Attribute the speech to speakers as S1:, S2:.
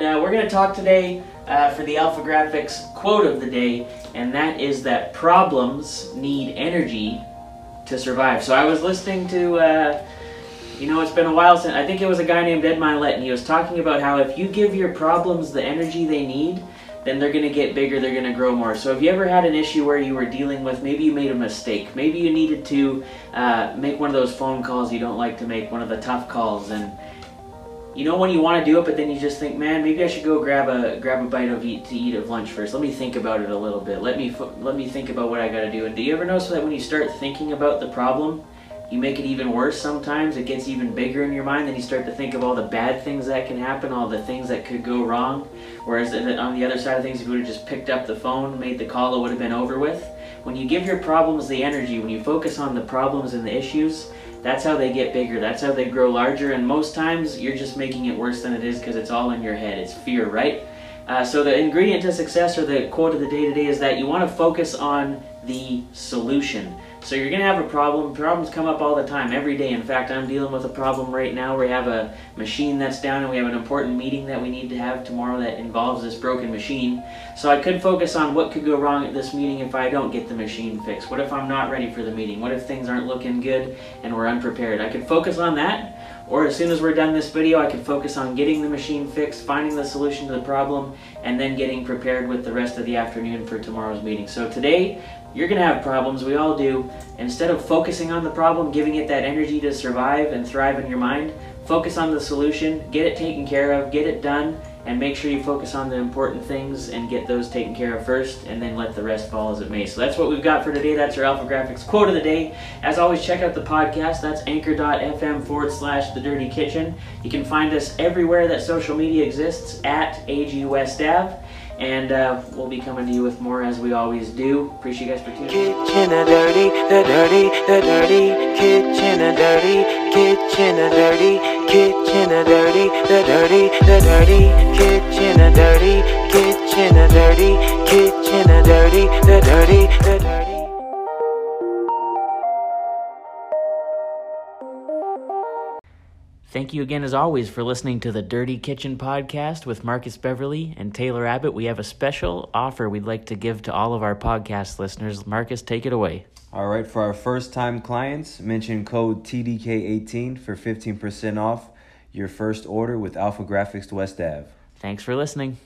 S1: we're going to talk today uh, for the Alpha Graphics quote of the day, and that is that problems need energy to survive. So I was listening to, uh, you know, it's been a while since, I think it was a guy named Ed Mylett, and he was talking about how if you give your problems the energy they need, then they're going to get bigger, they're going to grow more. So, have you ever had an issue where you were dealing with, maybe you made a mistake, maybe you needed to uh, make one of those phone calls you don't like to make, one of the tough calls, and you know when you want to do it, but then you just think, man, maybe I should go grab a grab a bite of eat to eat of lunch first. Let me think about it a little bit. Let me let me think about what I got to do. And do you ever notice that when you start thinking about the problem, you make it even worse sometimes. It gets even bigger in your mind. Then you start to think of all the bad things that can happen, all the things that could go wrong. Whereas uh, on the other side of things, if you would have just picked up the phone, made the call, it would have been over with. When you give your problems the energy, when you focus on the problems and the issues, that's how they get bigger. That's how they grow larger. And most times, you're just making it worse than it is because it's all in your head. It's fear, right? Uh, so the ingredient to success, or the quote of the day today, is that you want to focus on the solution. So you're going to have a problem. Problems come up all the time, every day. In fact, I'm dealing with a problem right now. Where we have a machine that's down and we have an important meeting that we need to have tomorrow that involves this broken machine. So I could focus on what could go wrong at this meeting if I don't get the machine fixed. What if I'm not ready for the meeting? What if things aren't looking good and we're unprepared? I could focus on that. Or as soon as we're done this video, I can focus on getting the machine fixed, finding the solution to the problem, and then getting prepared with the rest of the afternoon for tomorrow's meeting. So today, you're to have problems, we all do. Instead of focusing on the problem, giving it that energy to survive and thrive in your mind, focus on the solution, get it taken care of, get it done, and make sure you focus on the important things and get those taken care of first and then let the rest fall as it may. So that's what we've got for today. That's our Alpha Graphics quote of the day. As always, check out the podcast. That's anchor.fm forward slash the dirty kitchen. You can find us everywhere that social media exists at AG West Ave. And uh, we'll be coming to you with more as we always do. Appreciate you guys for tuning in. Kitchen a dirty, the dirty, the dirty, kitchen a dirty, kitchen a dirty, kitchen a dirty, the dirty, the dirty, kitchen a dirty, kitchen a dirty, kitchen a dirty, the dirty, the dirty. Thank you again, as always, for listening to the Dirty Kitchen podcast with Marcus Beverly and Taylor Abbott. We have a special offer we'd like to give to all of our podcast listeners. Marcus, take it away.
S2: All right, for our first time clients, mention code TDK18 for 15% off your first order with Alpha Graphics West Ave.
S1: Thanks for listening.